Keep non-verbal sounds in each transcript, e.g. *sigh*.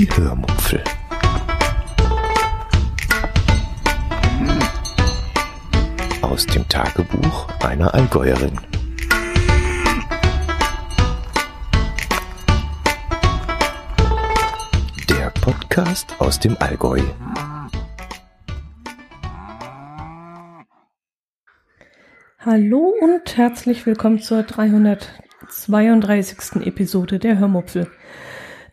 Die Hörmupfel. Aus dem Tagebuch einer Allgäuerin. Der Podcast aus dem Allgäu. Hallo und herzlich willkommen zur 332. Episode der Hörmupfel.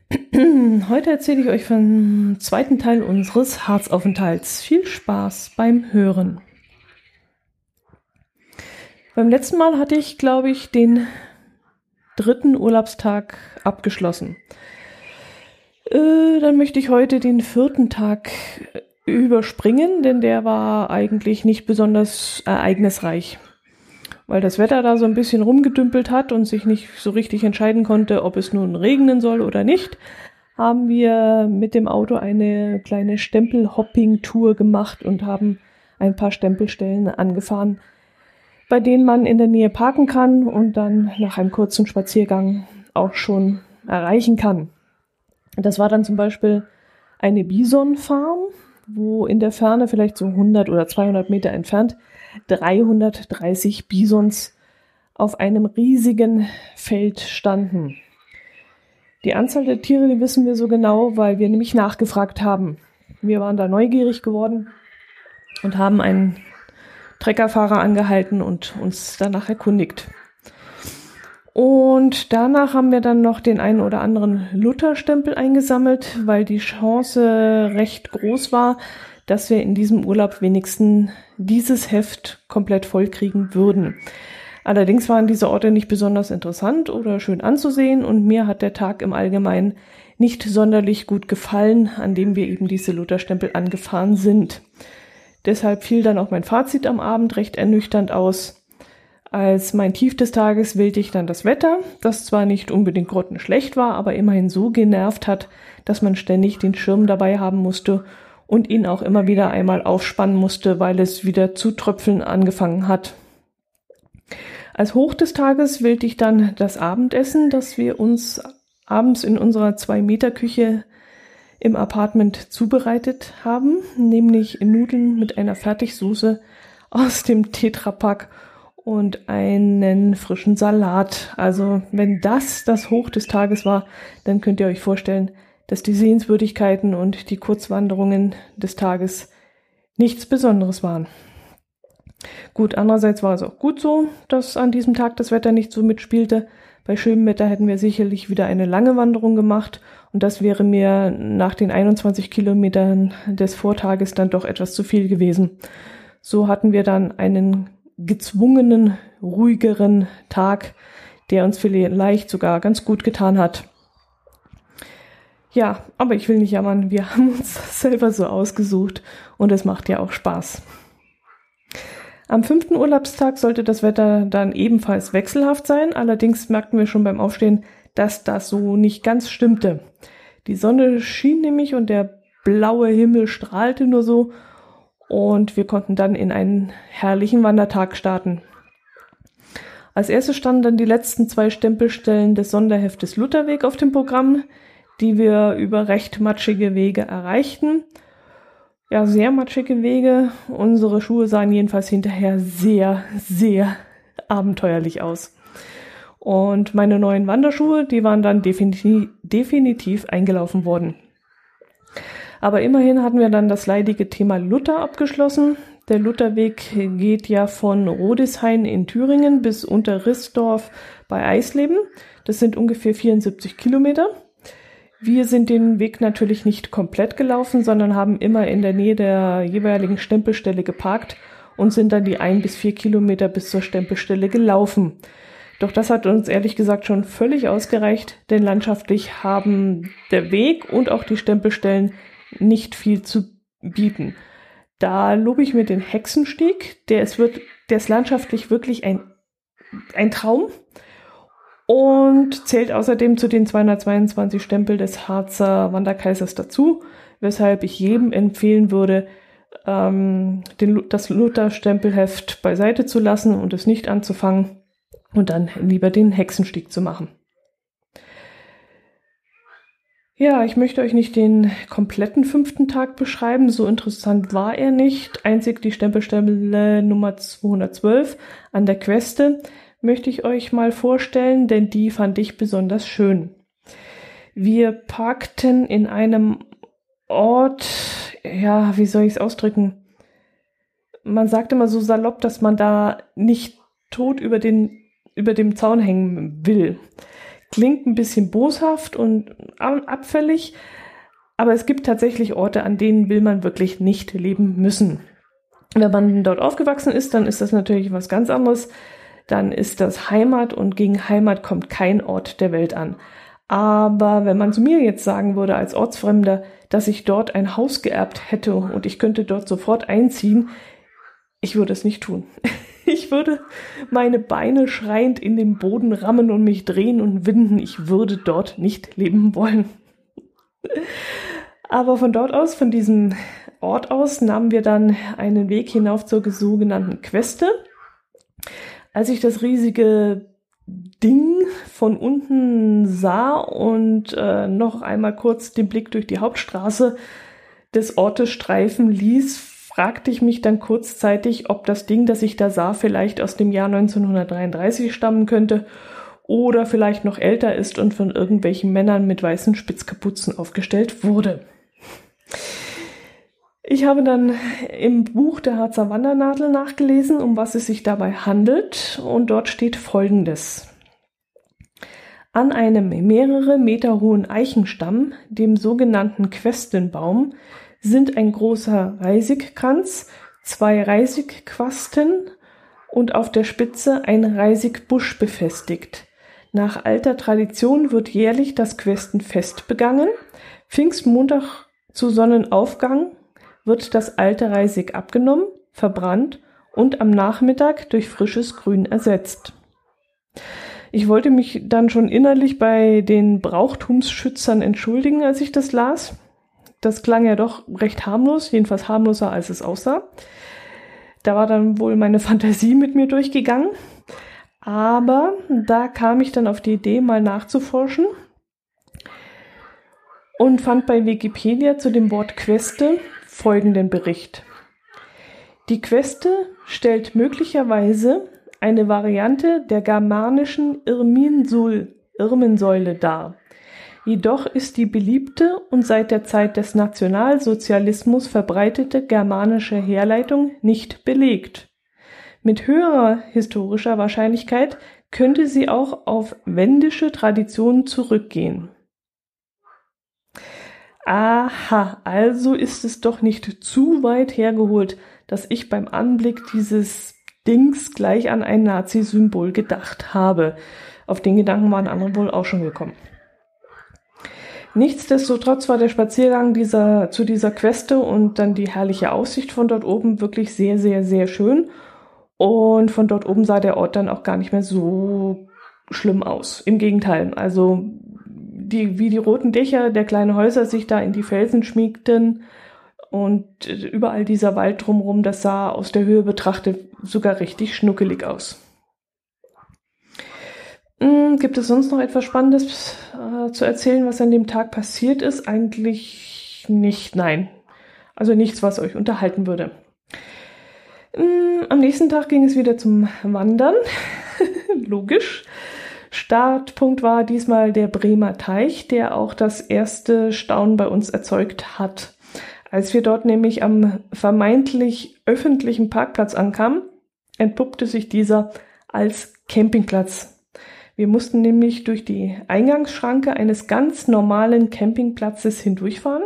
*clears throat* Heute erzähle ich euch vom zweiten Teil unseres Harzaufenthalts. Viel Spaß beim Hören. Beim letzten Mal hatte ich, glaube ich, den dritten Urlaubstag abgeschlossen. Äh, dann möchte ich heute den vierten Tag überspringen, denn der war eigentlich nicht besonders ereignisreich weil das Wetter da so ein bisschen rumgedümpelt hat und sich nicht so richtig entscheiden konnte, ob es nun regnen soll oder nicht, haben wir mit dem Auto eine kleine Stempelhopping-Tour gemacht und haben ein paar Stempelstellen angefahren, bei denen man in der Nähe parken kann und dann nach einem kurzen Spaziergang auch schon erreichen kann. Das war dann zum Beispiel eine Bison-Farm, wo in der Ferne, vielleicht so 100 oder 200 Meter entfernt, 330 Bisons auf einem riesigen Feld standen. Die Anzahl der Tiere, die wissen wir so genau, weil wir nämlich nachgefragt haben. Wir waren da neugierig geworden und haben einen Treckerfahrer angehalten und uns danach erkundigt. Und danach haben wir dann noch den einen oder anderen Lutherstempel eingesammelt, weil die Chance recht groß war, dass wir in diesem Urlaub wenigstens dieses Heft komplett vollkriegen würden. Allerdings waren diese Orte nicht besonders interessant oder schön anzusehen und mir hat der Tag im Allgemeinen nicht sonderlich gut gefallen, an dem wir eben diese Lutherstempel angefahren sind. Deshalb fiel dann auch mein Fazit am Abend recht ernüchternd aus. Als mein Tief des Tages wählte ich dann das Wetter, das zwar nicht unbedingt grottenschlecht war, aber immerhin so genervt hat, dass man ständig den Schirm dabei haben musste und ihn auch immer wieder einmal aufspannen musste, weil es wieder zu tröpfeln angefangen hat. Als Hoch des Tages wählte ich dann das Abendessen, das wir uns abends in unserer Zwei-Meter-Küche im Apartment zubereitet haben, nämlich Nudeln mit einer Fertigsoße aus dem Tetrapack und einen frischen Salat. Also wenn das das Hoch des Tages war, dann könnt ihr euch vorstellen, dass die Sehenswürdigkeiten und die Kurzwanderungen des Tages nichts Besonderes waren. Gut, andererseits war es auch gut so, dass an diesem Tag das Wetter nicht so mitspielte. Bei schönem Wetter hätten wir sicherlich wieder eine lange Wanderung gemacht und das wäre mir nach den 21 Kilometern des Vortages dann doch etwas zu viel gewesen. So hatten wir dann einen gezwungenen, ruhigeren Tag, der uns vielleicht sogar ganz gut getan hat. Ja, aber ich will nicht jammern, wir *laughs* haben uns selber so ausgesucht und es macht ja auch Spaß. Am fünften Urlaubstag sollte das Wetter dann ebenfalls wechselhaft sein, allerdings merkten wir schon beim Aufstehen, dass das so nicht ganz stimmte. Die Sonne schien nämlich und der blaue Himmel strahlte nur so und wir konnten dann in einen herrlichen Wandertag starten. Als erstes standen dann die letzten zwei Stempelstellen des Sonderheftes Lutherweg auf dem Programm die wir über recht matschige Wege erreichten. Ja, sehr matschige Wege. Unsere Schuhe sahen jedenfalls hinterher sehr, sehr abenteuerlich aus. Und meine neuen Wanderschuhe, die waren dann definitiv, definitiv eingelaufen worden. Aber immerhin hatten wir dann das leidige Thema Luther abgeschlossen. Der Lutherweg geht ja von Rodeshain in Thüringen bis unter Rissdorf bei Eisleben. Das sind ungefähr 74 Kilometer. Wir sind den Weg natürlich nicht komplett gelaufen, sondern haben immer in der Nähe der jeweiligen Stempelstelle geparkt und sind dann die ein bis vier Kilometer bis zur Stempelstelle gelaufen. Doch das hat uns ehrlich gesagt schon völlig ausgereicht, denn landschaftlich haben der Weg und auch die Stempelstellen nicht viel zu bieten. Da lobe ich mir den Hexenstieg, der ist, wird, der ist landschaftlich wirklich ein, ein Traum und zählt außerdem zu den 222 Stempel des Harzer Wanderkaisers dazu, weshalb ich jedem empfehlen würde, ähm, den, das Luther-Stempelheft beiseite zu lassen und es nicht anzufangen und dann lieber den Hexenstieg zu machen. Ja, ich möchte euch nicht den kompletten fünften Tag beschreiben, so interessant war er nicht. Einzig die Stempelstelle Nummer 212 an der Queste möchte ich euch mal vorstellen, denn die fand ich besonders schön. Wir parkten in einem Ort, ja, wie soll ich es ausdrücken? Man sagt immer so salopp, dass man da nicht tot über den über dem Zaun hängen will. Klingt ein bisschen boshaft und abfällig, aber es gibt tatsächlich Orte, an denen will man wirklich nicht leben müssen. Wenn man dort aufgewachsen ist, dann ist das natürlich was ganz anderes. Dann ist das Heimat und gegen Heimat kommt kein Ort der Welt an. Aber wenn man zu mir jetzt sagen würde als Ortsfremder, dass ich dort ein Haus geerbt hätte und ich könnte dort sofort einziehen, ich würde es nicht tun. *laughs* Ich würde meine Beine schreiend in den Boden rammen und mich drehen und winden. Ich würde dort nicht leben wollen. *laughs* Aber von dort aus, von diesem Ort aus, nahmen wir dann einen Weg hinauf zur sogenannten Queste. Als ich das riesige Ding von unten sah und äh, noch einmal kurz den Blick durch die Hauptstraße des Ortes streifen ließ, fragte ich mich dann kurzzeitig, ob das Ding, das ich da sah, vielleicht aus dem Jahr 1933 stammen könnte oder vielleicht noch älter ist und von irgendwelchen Männern mit weißen Spitzkapuzen aufgestellt wurde. Ich habe dann im Buch der Harzer Wandernadel nachgelesen, um was es sich dabei handelt, und dort steht Folgendes. An einem mehrere Meter hohen Eichenstamm, dem sogenannten Questenbaum, sind ein großer Reisigkranz, zwei Reisigquasten und auf der Spitze ein Reisigbusch befestigt. Nach alter Tradition wird jährlich das Questenfest begangen. Pfingstmontag zu Sonnenaufgang wird das alte Reisig abgenommen, verbrannt und am Nachmittag durch frisches Grün ersetzt. Ich wollte mich dann schon innerlich bei den Brauchtumsschützern entschuldigen, als ich das las das klang ja doch recht harmlos, jedenfalls harmloser als es aussah. Da war dann wohl meine *laughs* Fantasie mit mir durchgegangen. Aber da kam ich dann auf die Idee, mal nachzuforschen und fand bei Wikipedia zu dem Wort Queste folgenden Bericht. Die Queste stellt möglicherweise eine Variante der germanischen Irminsäule dar, Jedoch ist die beliebte und seit der Zeit des Nationalsozialismus verbreitete germanische Herleitung nicht belegt. Mit höherer historischer Wahrscheinlichkeit könnte sie auch auf wendische Traditionen zurückgehen. Aha, also ist es doch nicht zu weit hergeholt, dass ich beim Anblick dieses Dings gleich an ein Nazi-Symbol gedacht habe. Auf den Gedanken waren andere wohl auch schon gekommen. Nichtsdestotrotz war der Spaziergang dieser, zu dieser Queste und dann die herrliche Aussicht von dort oben wirklich sehr, sehr, sehr schön. Und von dort oben sah der Ort dann auch gar nicht mehr so schlimm aus. Im Gegenteil, also die, wie die roten Dächer der kleinen Häuser sich da in die Felsen schmiegten und überall dieser Wald drumherum, das sah aus der Höhe betrachtet sogar richtig schnuckelig aus. Hm, gibt es sonst noch etwas Spannendes äh, zu erzählen, was an dem Tag passiert ist? Eigentlich nicht, nein. Also nichts, was euch unterhalten würde. Hm, am nächsten Tag ging es wieder zum Wandern. *laughs* Logisch. Startpunkt war diesmal der Bremer Teich, der auch das erste Staunen bei uns erzeugt hat. Als wir dort nämlich am vermeintlich öffentlichen Parkplatz ankamen, entpuppte sich dieser als Campingplatz wir mussten nämlich durch die Eingangsschranke eines ganz normalen Campingplatzes hindurchfahren,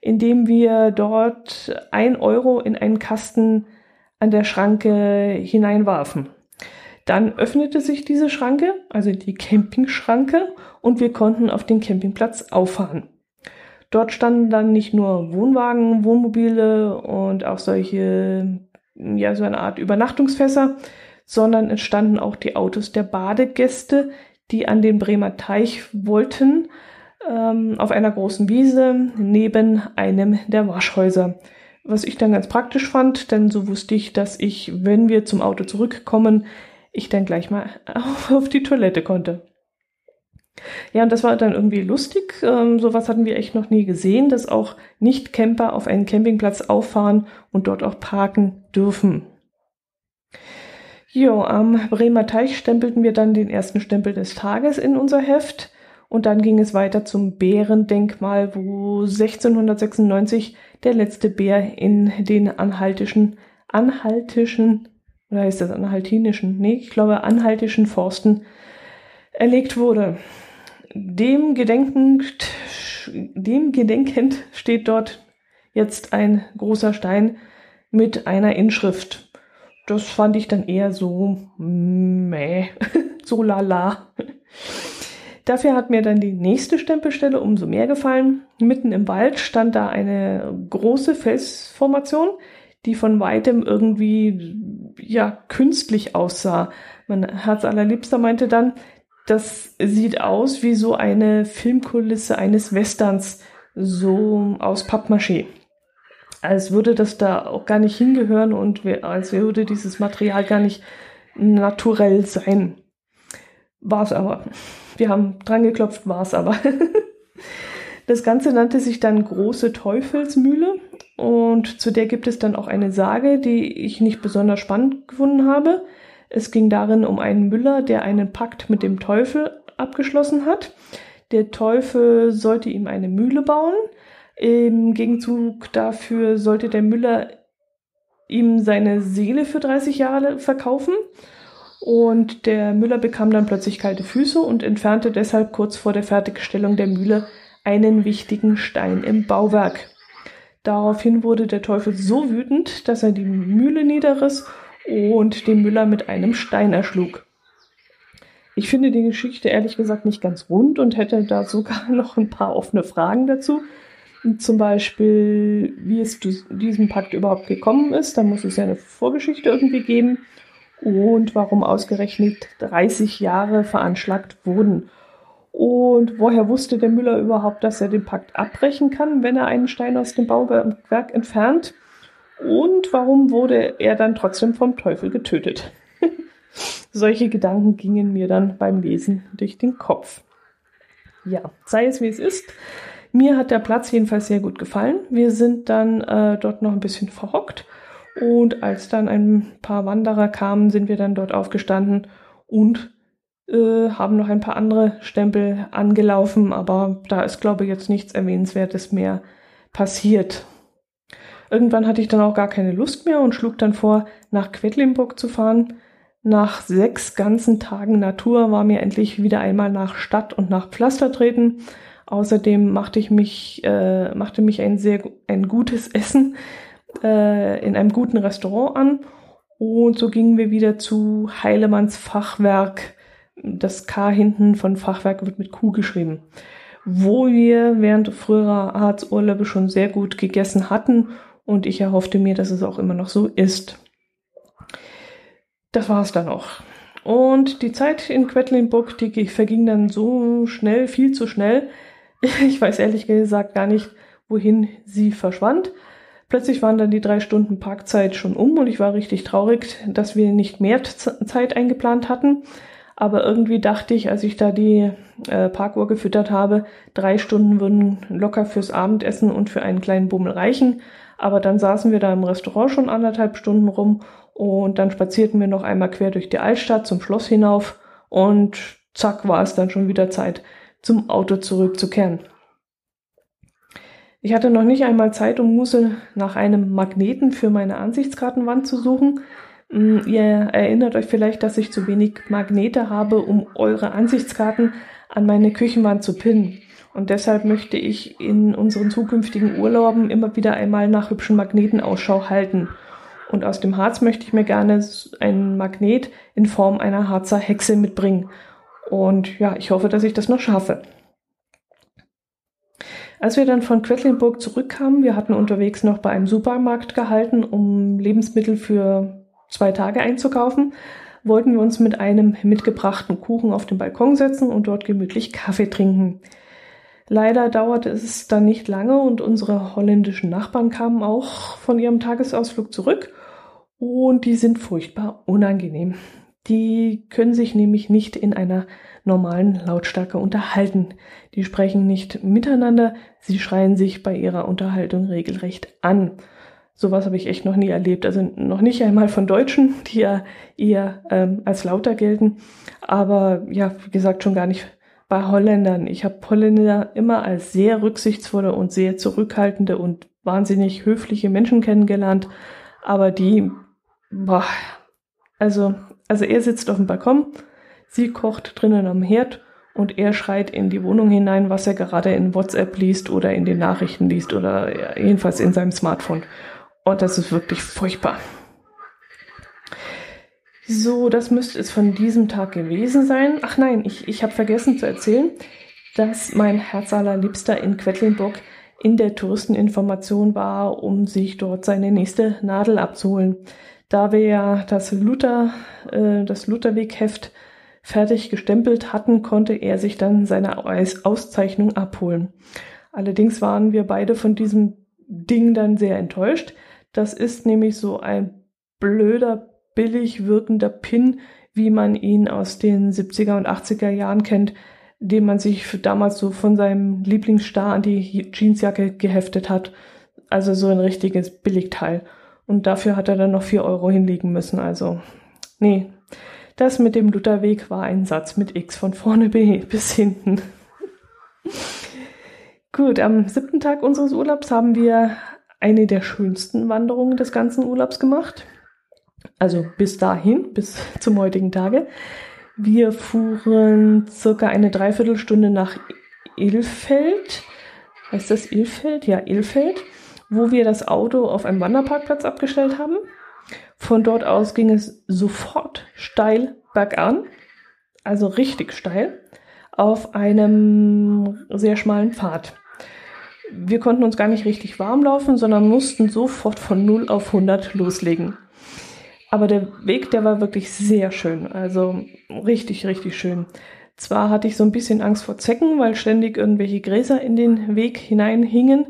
indem wir dort ein Euro in einen Kasten an der Schranke hineinwarfen. Dann öffnete sich diese Schranke, also die Campingschranke, und wir konnten auf den Campingplatz auffahren. Dort standen dann nicht nur Wohnwagen, Wohnmobile und auch solche, ja, so eine Art Übernachtungsfässer, sondern es standen auch die Autos der Badegäste, die an den Bremer Teich wollten, ähm, auf einer großen Wiese neben einem der Waschhäuser. Was ich dann ganz praktisch fand, denn so wusste ich, dass ich, wenn wir zum Auto zurückkommen, ich dann gleich mal *laughs* auf die Toilette konnte. Ja, und das war dann irgendwie lustig. Ähm, sowas hatten wir echt noch nie gesehen, dass auch Nicht-Camper auf einen Campingplatz auffahren und dort auch parken dürfen. Jo, am Bremer Teich stempelten wir dann den ersten Stempel des Tages in unser Heft. Und dann ging es weiter zum Bärendenkmal, wo 1696 der letzte Bär in den anhaltischen, anhaltischen, oder heißt das anhaltinischen? Nee, ich glaube anhaltischen Forsten erlegt wurde. Dem gedenkend, dem gedenkend steht dort jetzt ein großer Stein mit einer Inschrift. Das fand ich dann eher so, meh, *laughs* so lala. Dafür hat mir dann die nächste Stempelstelle umso mehr gefallen. Mitten im Wald stand da eine große Felsformation, die von weitem irgendwie ja künstlich aussah. Mein Herz allerliebster meinte dann, das sieht aus wie so eine Filmkulisse eines Westerns, so aus Pappmaché. Als würde das da auch gar nicht hingehören und als würde dieses Material gar nicht naturell sein. War es aber. Wir haben dran geklopft, war es aber. *laughs* das Ganze nannte sich dann Große Teufelsmühle und zu der gibt es dann auch eine Sage, die ich nicht besonders spannend gefunden habe. Es ging darin um einen Müller, der einen Pakt mit dem Teufel abgeschlossen hat. Der Teufel sollte ihm eine Mühle bauen. Im Gegenzug dafür sollte der Müller ihm seine Seele für 30 Jahre verkaufen. Und der Müller bekam dann plötzlich kalte Füße und entfernte deshalb kurz vor der Fertigstellung der Mühle einen wichtigen Stein im Bauwerk. Daraufhin wurde der Teufel so wütend, dass er die Mühle niederriss und den Müller mit einem Stein erschlug. Ich finde die Geschichte ehrlich gesagt nicht ganz rund und hätte da sogar *laughs* noch ein paar offene Fragen dazu. Zum Beispiel, wie es zu diesem Pakt überhaupt gekommen ist. Da muss es ja eine Vorgeschichte irgendwie geben und warum ausgerechnet 30 Jahre veranschlagt wurden. Und woher wusste der Müller überhaupt, dass er den Pakt abbrechen kann, wenn er einen Stein aus dem Bauwerk entfernt? Und warum wurde er dann trotzdem vom Teufel getötet? *laughs* Solche Gedanken gingen mir dann beim Lesen durch den Kopf. Ja, sei es wie es ist. Mir hat der Platz jedenfalls sehr gut gefallen. Wir sind dann äh, dort noch ein bisschen verhockt und als dann ein paar Wanderer kamen, sind wir dann dort aufgestanden und äh, haben noch ein paar andere Stempel angelaufen, aber da ist, glaube ich, jetzt nichts Erwähnenswertes mehr passiert. Irgendwann hatte ich dann auch gar keine Lust mehr und schlug dann vor, nach Quedlinburg zu fahren. Nach sechs ganzen Tagen Natur war mir endlich wieder einmal nach Stadt und nach Pflaster treten. Außerdem machte ich mich, äh, machte mich ein sehr ein gutes Essen äh, in einem guten Restaurant an. Und so gingen wir wieder zu Heilemanns Fachwerk. Das K hinten von Fachwerk wird mit Q geschrieben. Wo wir während früherer Arzturlaube schon sehr gut gegessen hatten und ich erhoffte mir, dass es auch immer noch so ist. Das war es dann auch. Und die Zeit in Quedlinburg, die verging dann so schnell, viel zu schnell. *laughs* Ich weiß ehrlich gesagt gar nicht, wohin sie verschwand. Plötzlich waren dann die drei Stunden Parkzeit schon um und ich war richtig traurig, dass wir nicht mehr Zeit eingeplant hatten. Aber irgendwie dachte ich, als ich da die äh, Parkuhr gefüttert habe, drei Stunden würden locker fürs Abendessen und für einen kleinen Bummel reichen. Aber dann saßen wir da im Restaurant schon anderthalb Stunden rum und dann spazierten wir noch einmal quer durch die Altstadt zum Schloss hinauf und zack war es dann schon wieder Zeit, zum Auto zurückzukehren. Ich hatte noch nicht einmal Zeit und Muße nach einem Magneten für meine Ansichtskartenwand zu suchen. Mm, ihr erinnert euch vielleicht, dass ich zu wenig Magnete habe, um eure Ansichtskarten an meine Küchenwand zu pinnen. Und deshalb möchte ich in unseren zukünftigen Urlauben immer wieder einmal nach hübschen Magneten Ausschau halten. Und aus dem Harz möchte ich mir gerne einen Magnet in Form einer Harzer Hexe mitbringen. Und ja, ich hoffe, dass ich das noch schaffe. Als wir dann von Quedlinburg zurückkamen, wir hatten unterwegs noch bei einem Supermarkt gehalten, um Lebensmittel für zwei Tage einzukaufen, wollten wir uns mit einem mitgebrachten Kuchen auf den Balkon setzen und dort gemütlich Kaffee trinken. Leider dauerte es dann nicht lange und unsere holländischen Nachbarn kamen auch von ihrem Tagesausflug zurück und die sind furchtbar unangenehm. Die können sich nämlich nicht in einer normalen Lautstärke unterhalten. Die sprechen nicht miteinander, sie schreien sich bei ihrer Unterhaltung regelrecht an. Sowas habe ich echt noch nie erlebt. Also noch nicht einmal von Deutschen, *laughs* die ja eher ähm, als lauter gelten. Aber ja, wie gesagt, schon gar nicht bei Holländern. Ich habe Holländer immer als sehr rücksichtsvolle und sehr zurückhaltende und wahnsinnig höfliche Menschen kennengelernt. Aber die, boah, also, also er sitzt auf dem Balkon, sie kocht drinnen am Herd und er schreit in die Wohnung hinein, was er gerade in WhatsApp liest oder in den Nachrichten liest oder jedenfalls in seinem Smartphone. Und das ist wirklich furchtbar. So, das müsste es von diesem Tag gewesen sein. Ach nein, ich, ich habe vergessen zu erzählen, dass mein Herz allerliebster in Quedlinburg in der Touristeninformation war, um sich dort seine nächste Nadel abzuholen. Da wir ja das Luther, äh, das Lutherwegheft fertig gestempelt hatten, konnte er sich dann seine Auszeichnung abholen. Allerdings waren wir beide von diesem Ding dann sehr enttäuscht. Das ist nämlich so ein blöder, billig wirkender Pin, wie man ihn aus den 70er und 80er Jahren kennt, den man sich damals so von seinem Lieblingsstar an die Jeansjacke geheftet hat. Also so ein richtiges Billigteil. Und dafür hat er dann noch vier Euro hinlegen müssen. Also, nee. Das mit dem Lutherweg war ein Satz mit X von vorne *laughs* bis hinten. Gut, am siebten Tag unseres Urlaubs haben wir eine der schönsten Wanderungen des ganzen Urlaubs gemacht. Also bis dahin, bis *laughs* zum heutigen Tage. Wir fuhren circa eine Dreiviertelstunde nach Ilfeld. Heißt das Ilfeld? Ja, Ilfeld wo wir das Auto auf einem Wanderparkplatz abgestellt haben. Von dort aus ging es sofort steil bergan, also richtig steil, auf einem sehr schmalen Pfad. Wir konnten uns gar nicht richtig warm laufen, sondern mussten sofort von 0 auf 100 loslegen. Aber der Weg, der war wirklich sehr schön, also richtig, richtig schön. Zwar hatte ich so ein bisschen Angst vor Zecken, weil ständig irgendwelche Gräser in den Weg hineinhingen,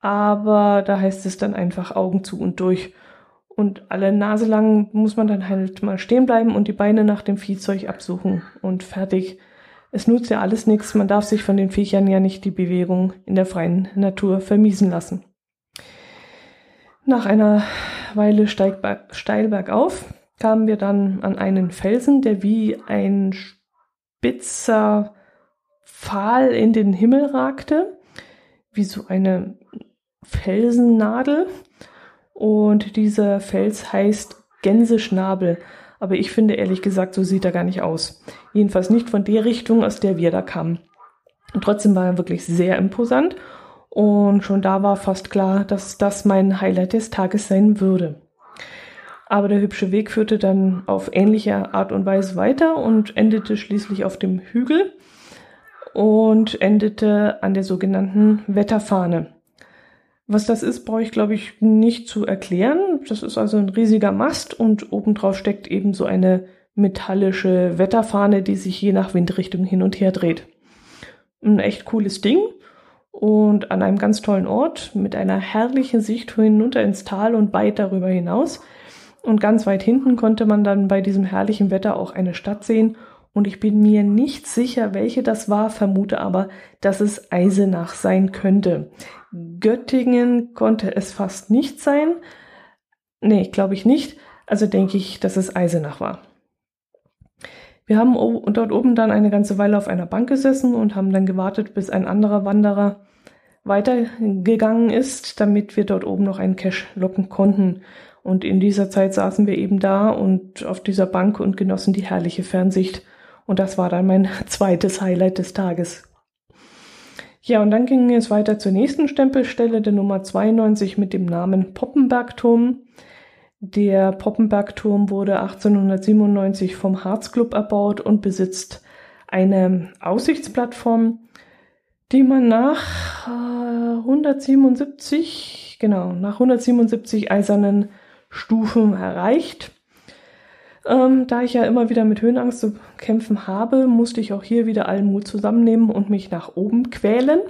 aber da heißt es dann einfach Augen zu und durch. Und alle Nase lang muss man dann halt mal stehen bleiben und die Beine nach dem Viehzeug absuchen und fertig. Es nutzt ja alles nichts, man darf sich von den Viechern ja nicht die Bewegung in der freien Natur vermiesen lassen. Nach einer Weile steil bergauf kamen wir dann an einen Felsen, der wie ein spitzer Pfahl in den Himmel ragte, wie so eine Felsennadel und dieser Fels heißt Gänseschnabel. Aber ich finde ehrlich gesagt, so sieht er gar nicht aus. Jedenfalls nicht von der Richtung, aus der wir da kamen. Und trotzdem war er wirklich sehr imposant und schon da war fast klar, dass das mein Highlight des Tages sein würde. Aber der hübsche Weg führte dann auf ähnliche Art und Weise weiter und endete schließlich auf dem Hügel und endete an der sogenannten Wetterfahne. Was das ist, brauche ich, glaube ich, nicht zu erklären. Das ist also ein riesiger Mast und obendrauf steckt eben so eine metallische Wetterfahne, die sich je nach Windrichtung hin und her dreht. Ein echt cooles Ding und an einem ganz tollen Ort mit einer herrlichen Sicht hinunter ins Tal und weit darüber hinaus. Und ganz weit hinten konnte man dann bei diesem herrlichen Wetter auch eine Stadt sehen und ich bin mir nicht sicher, welche das war, vermute aber, dass es Eisenach sein könnte. Göttingen konnte es fast nicht sein. Nee, glaube ich nicht. Also denke ich, dass es Eisenach war. Wir haben dort oben dann eine ganze Weile auf einer Bank gesessen und haben dann gewartet, bis ein anderer Wanderer weitergegangen ist, damit wir dort oben noch einen Cash locken konnten. Und in dieser Zeit saßen wir eben da und auf dieser Bank und genossen die herrliche Fernsicht und das war dann mein *laughs* zweites Highlight des Tages. Ja, und dann ging es weiter zur nächsten Stempelstelle, der Nummer 92 mit dem Namen Poppenbergturm. Der Poppenbergturm wurde 1897 vom Harzclub erbaut und besitzt eine Aussichtsplattform, die man nach äh, 177, genau, nach 177 eisernen Stufen erreicht. Ähm, da ich ja immer wieder mit Höhenangst zu kämpfen habe, musste ich auch hier wieder allen Mut zusammennehmen und mich nach oben quälen.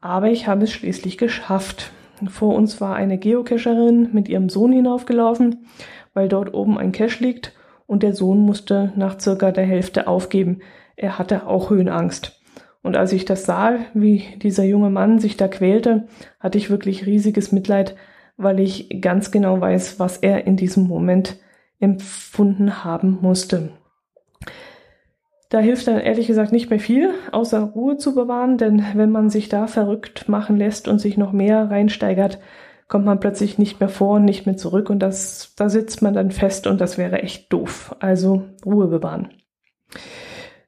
Aber ich habe es schließlich geschafft. Vor uns war eine Geocacherin mit ihrem Sohn hinaufgelaufen, weil dort oben ein Cache liegt und der Sohn musste nach circa der Hälfte aufgeben. er hatte auch Höhenangst. Und als ich das sah, wie dieser junge Mann sich da quälte, hatte ich wirklich riesiges Mitleid, weil ich ganz genau weiß, was er in diesem Moment empfunden haben musste. Da hilft dann ehrlich gesagt nicht mehr viel, außer Ruhe zu bewahren, denn wenn man sich da verrückt machen lässt und sich noch mehr reinsteigert, kommt man plötzlich nicht mehr vor und nicht mehr zurück und das, da sitzt man dann fest und das wäre echt doof. Also Ruhe bewahren.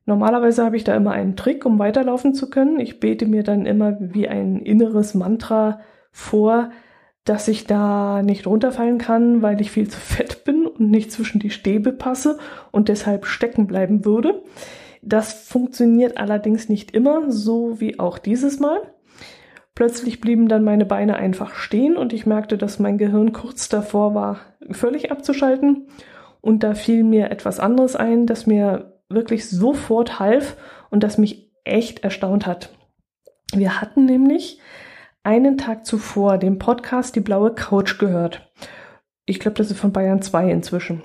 Normalerweise habe ich da immer einen Trick, um weiterlaufen zu können. Ich bete mir dann immer wie ein inneres Mantra vor, dass ich da nicht runterfallen kann, weil ich viel zu fett bin und nicht zwischen die Stäbe passe und deshalb stecken bleiben würde. Das funktioniert allerdings nicht immer, so wie auch dieses Mal. Plötzlich blieben dann meine Beine einfach stehen und ich merkte, dass mein Gehirn kurz davor war, völlig abzuschalten. Und da fiel mir etwas anderes ein, das mir wirklich sofort half und das mich echt erstaunt hat. Wir hatten nämlich einen Tag zuvor den Podcast Die blaue Couch gehört. Ich glaube, das ist von Bayern 2 inzwischen.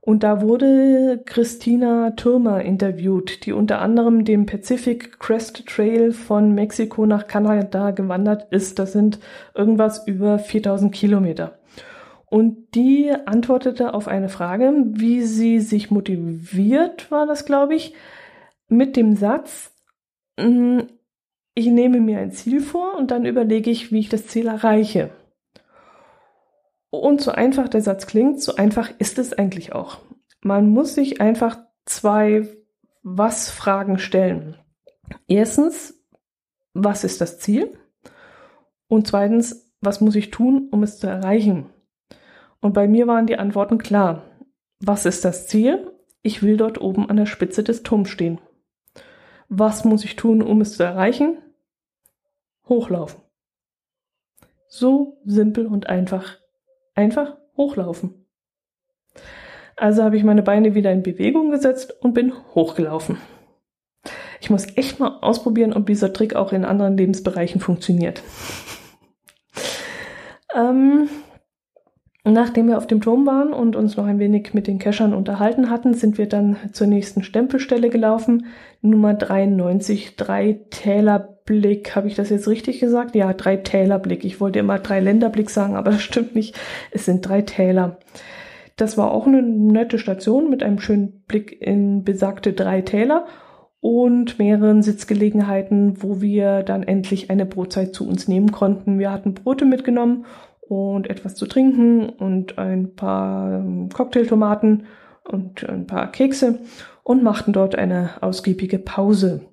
Und da wurde Christina Türmer interviewt, die unter anderem den Pacific Crest Trail von Mexiko nach Kanada gewandert ist. Das sind irgendwas über 4000 Kilometer. Und die antwortete auf eine Frage, wie sie sich motiviert, war das, glaube ich, mit dem Satz, mm, ich nehme mir ein Ziel vor und dann überlege ich, wie ich das Ziel erreiche. Und so einfach der Satz klingt, so einfach ist es eigentlich auch. Man muss sich einfach zwei Was-Fragen stellen. Erstens, was ist das Ziel? Und zweitens, was muss ich tun, um es zu erreichen? Und bei mir waren die Antworten klar. Was ist das Ziel? Ich will dort oben an der Spitze des Turms stehen. Was muss ich tun, um es zu erreichen? Hochlaufen. So simpel und einfach. Einfach hochlaufen. Also habe ich meine Beine wieder in Bewegung gesetzt und bin hochgelaufen. Ich muss echt mal ausprobieren, ob dieser Trick auch in anderen Lebensbereichen funktioniert. ähm, Nachdem wir auf dem Turm waren und uns noch ein wenig mit den Keschern unterhalten hatten, sind wir dann zur nächsten Stempelstelle gelaufen. Nummer 93, drei Tälerblick. Habe ich das jetzt richtig gesagt? Ja, drei Tälerblick. Ich wollte immer drei Länderblick sagen, aber *laughs* das stimmt nicht. Es sind drei Täler. Das war auch eine nette Station mit einem schönen Blick in besagte drei Täler und mehreren Sitzgelegenheiten, wo wir dann endlich eine Brotzeit zu uns nehmen konnten. Wir hatten Brote mitgenommen und etwas zu trinken und ein paar ähm, Cocktailtomaten und ein paar Kekse und machten dort eine ausgiebige Pause.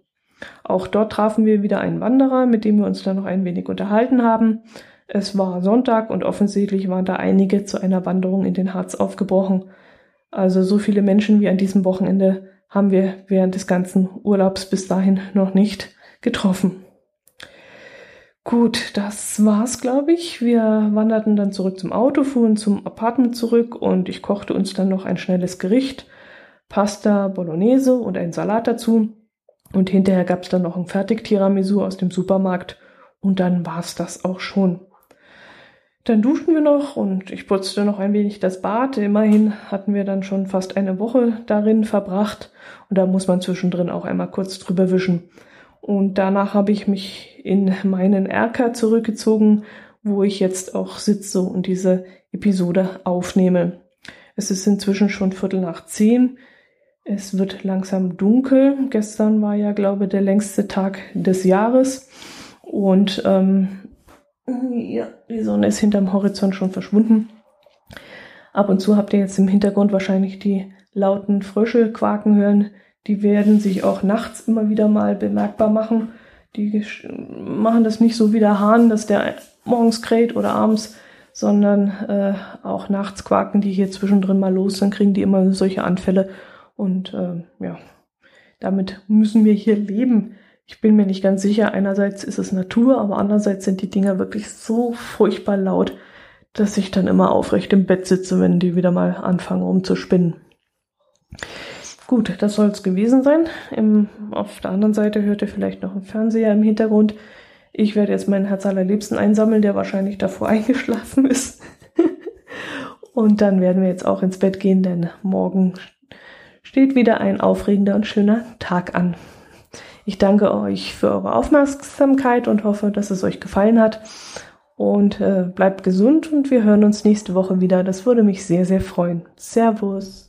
Auch dort trafen wir wieder einen Wanderer, mit dem wir uns dann noch ein wenig unterhalten haben. Es war Sonntag und offensichtlich waren da einige zu einer Wanderung in den Harz aufgebrochen. Also so viele Menschen wie an diesem Wochenende haben wir während des ganzen Urlaubs bis dahin noch nicht getroffen. Gut, das war's, glaube ich. Wir wanderten dann zurück zum Auto, fuhren zum Apartment zurück und ich kochte uns dann noch ein schnelles Gericht. Pasta Bolognese und ein Salat dazu. Und hinterher gab's dann noch ein Fertig-Tiramisu aus dem Supermarkt. Und dann war's das auch schon. Dann duschten wir noch und ich putzte noch ein wenig das Bad. Immerhin hatten wir dann schon fast eine Woche darin verbracht. Und da muss man zwischendrin auch einmal kurz drüber wischen. Und danach habe ich mich in meinen Erker zurückgezogen, wo ich jetzt auch sitze und diese Episode aufnehme. Es ist inzwischen schon Viertel nach zehn. Es wird langsam dunkel. Gestern war ja, glaube ich, der längste Tag des Jahres. Und ähm, ja, die Sonne ist hinterm Horizont schon verschwunden. Ab und zu habt ihr jetzt im Hintergrund wahrscheinlich die lauten Frösche quaken hören. Die werden sich auch nachts immer wieder mal bemerkbar machen. Die machen das nicht so wie der Hahn, dass der morgens kräht oder abends, sondern äh, auch nachts quaken die hier zwischendrin mal los. Dann kriegen die immer solche Anfälle. Und äh, ja, damit müssen wir hier leben. Ich bin mir nicht ganz sicher. Einerseits ist es Natur, aber andererseits sind die Dinger wirklich so furchtbar laut, dass ich dann immer aufrecht im Bett sitze, wenn die wieder mal anfangen rumzuspinnen. Gut, das soll es gewesen sein. Im, auf der anderen Seite hört ihr vielleicht noch einen Fernseher im Hintergrund. Ich werde jetzt meinen Herz allerliebsten einsammeln, der wahrscheinlich davor *laughs* eingeschlafen ist. Und dann werden wir jetzt auch ins Bett gehen, denn morgen steht wieder ein aufregender und schöner Tag an. Ich danke euch für eure Aufmerksamkeit und hoffe, dass es euch gefallen hat. Und äh, bleibt gesund und wir hören uns nächste Woche wieder. Das würde mich sehr, sehr freuen. Servus.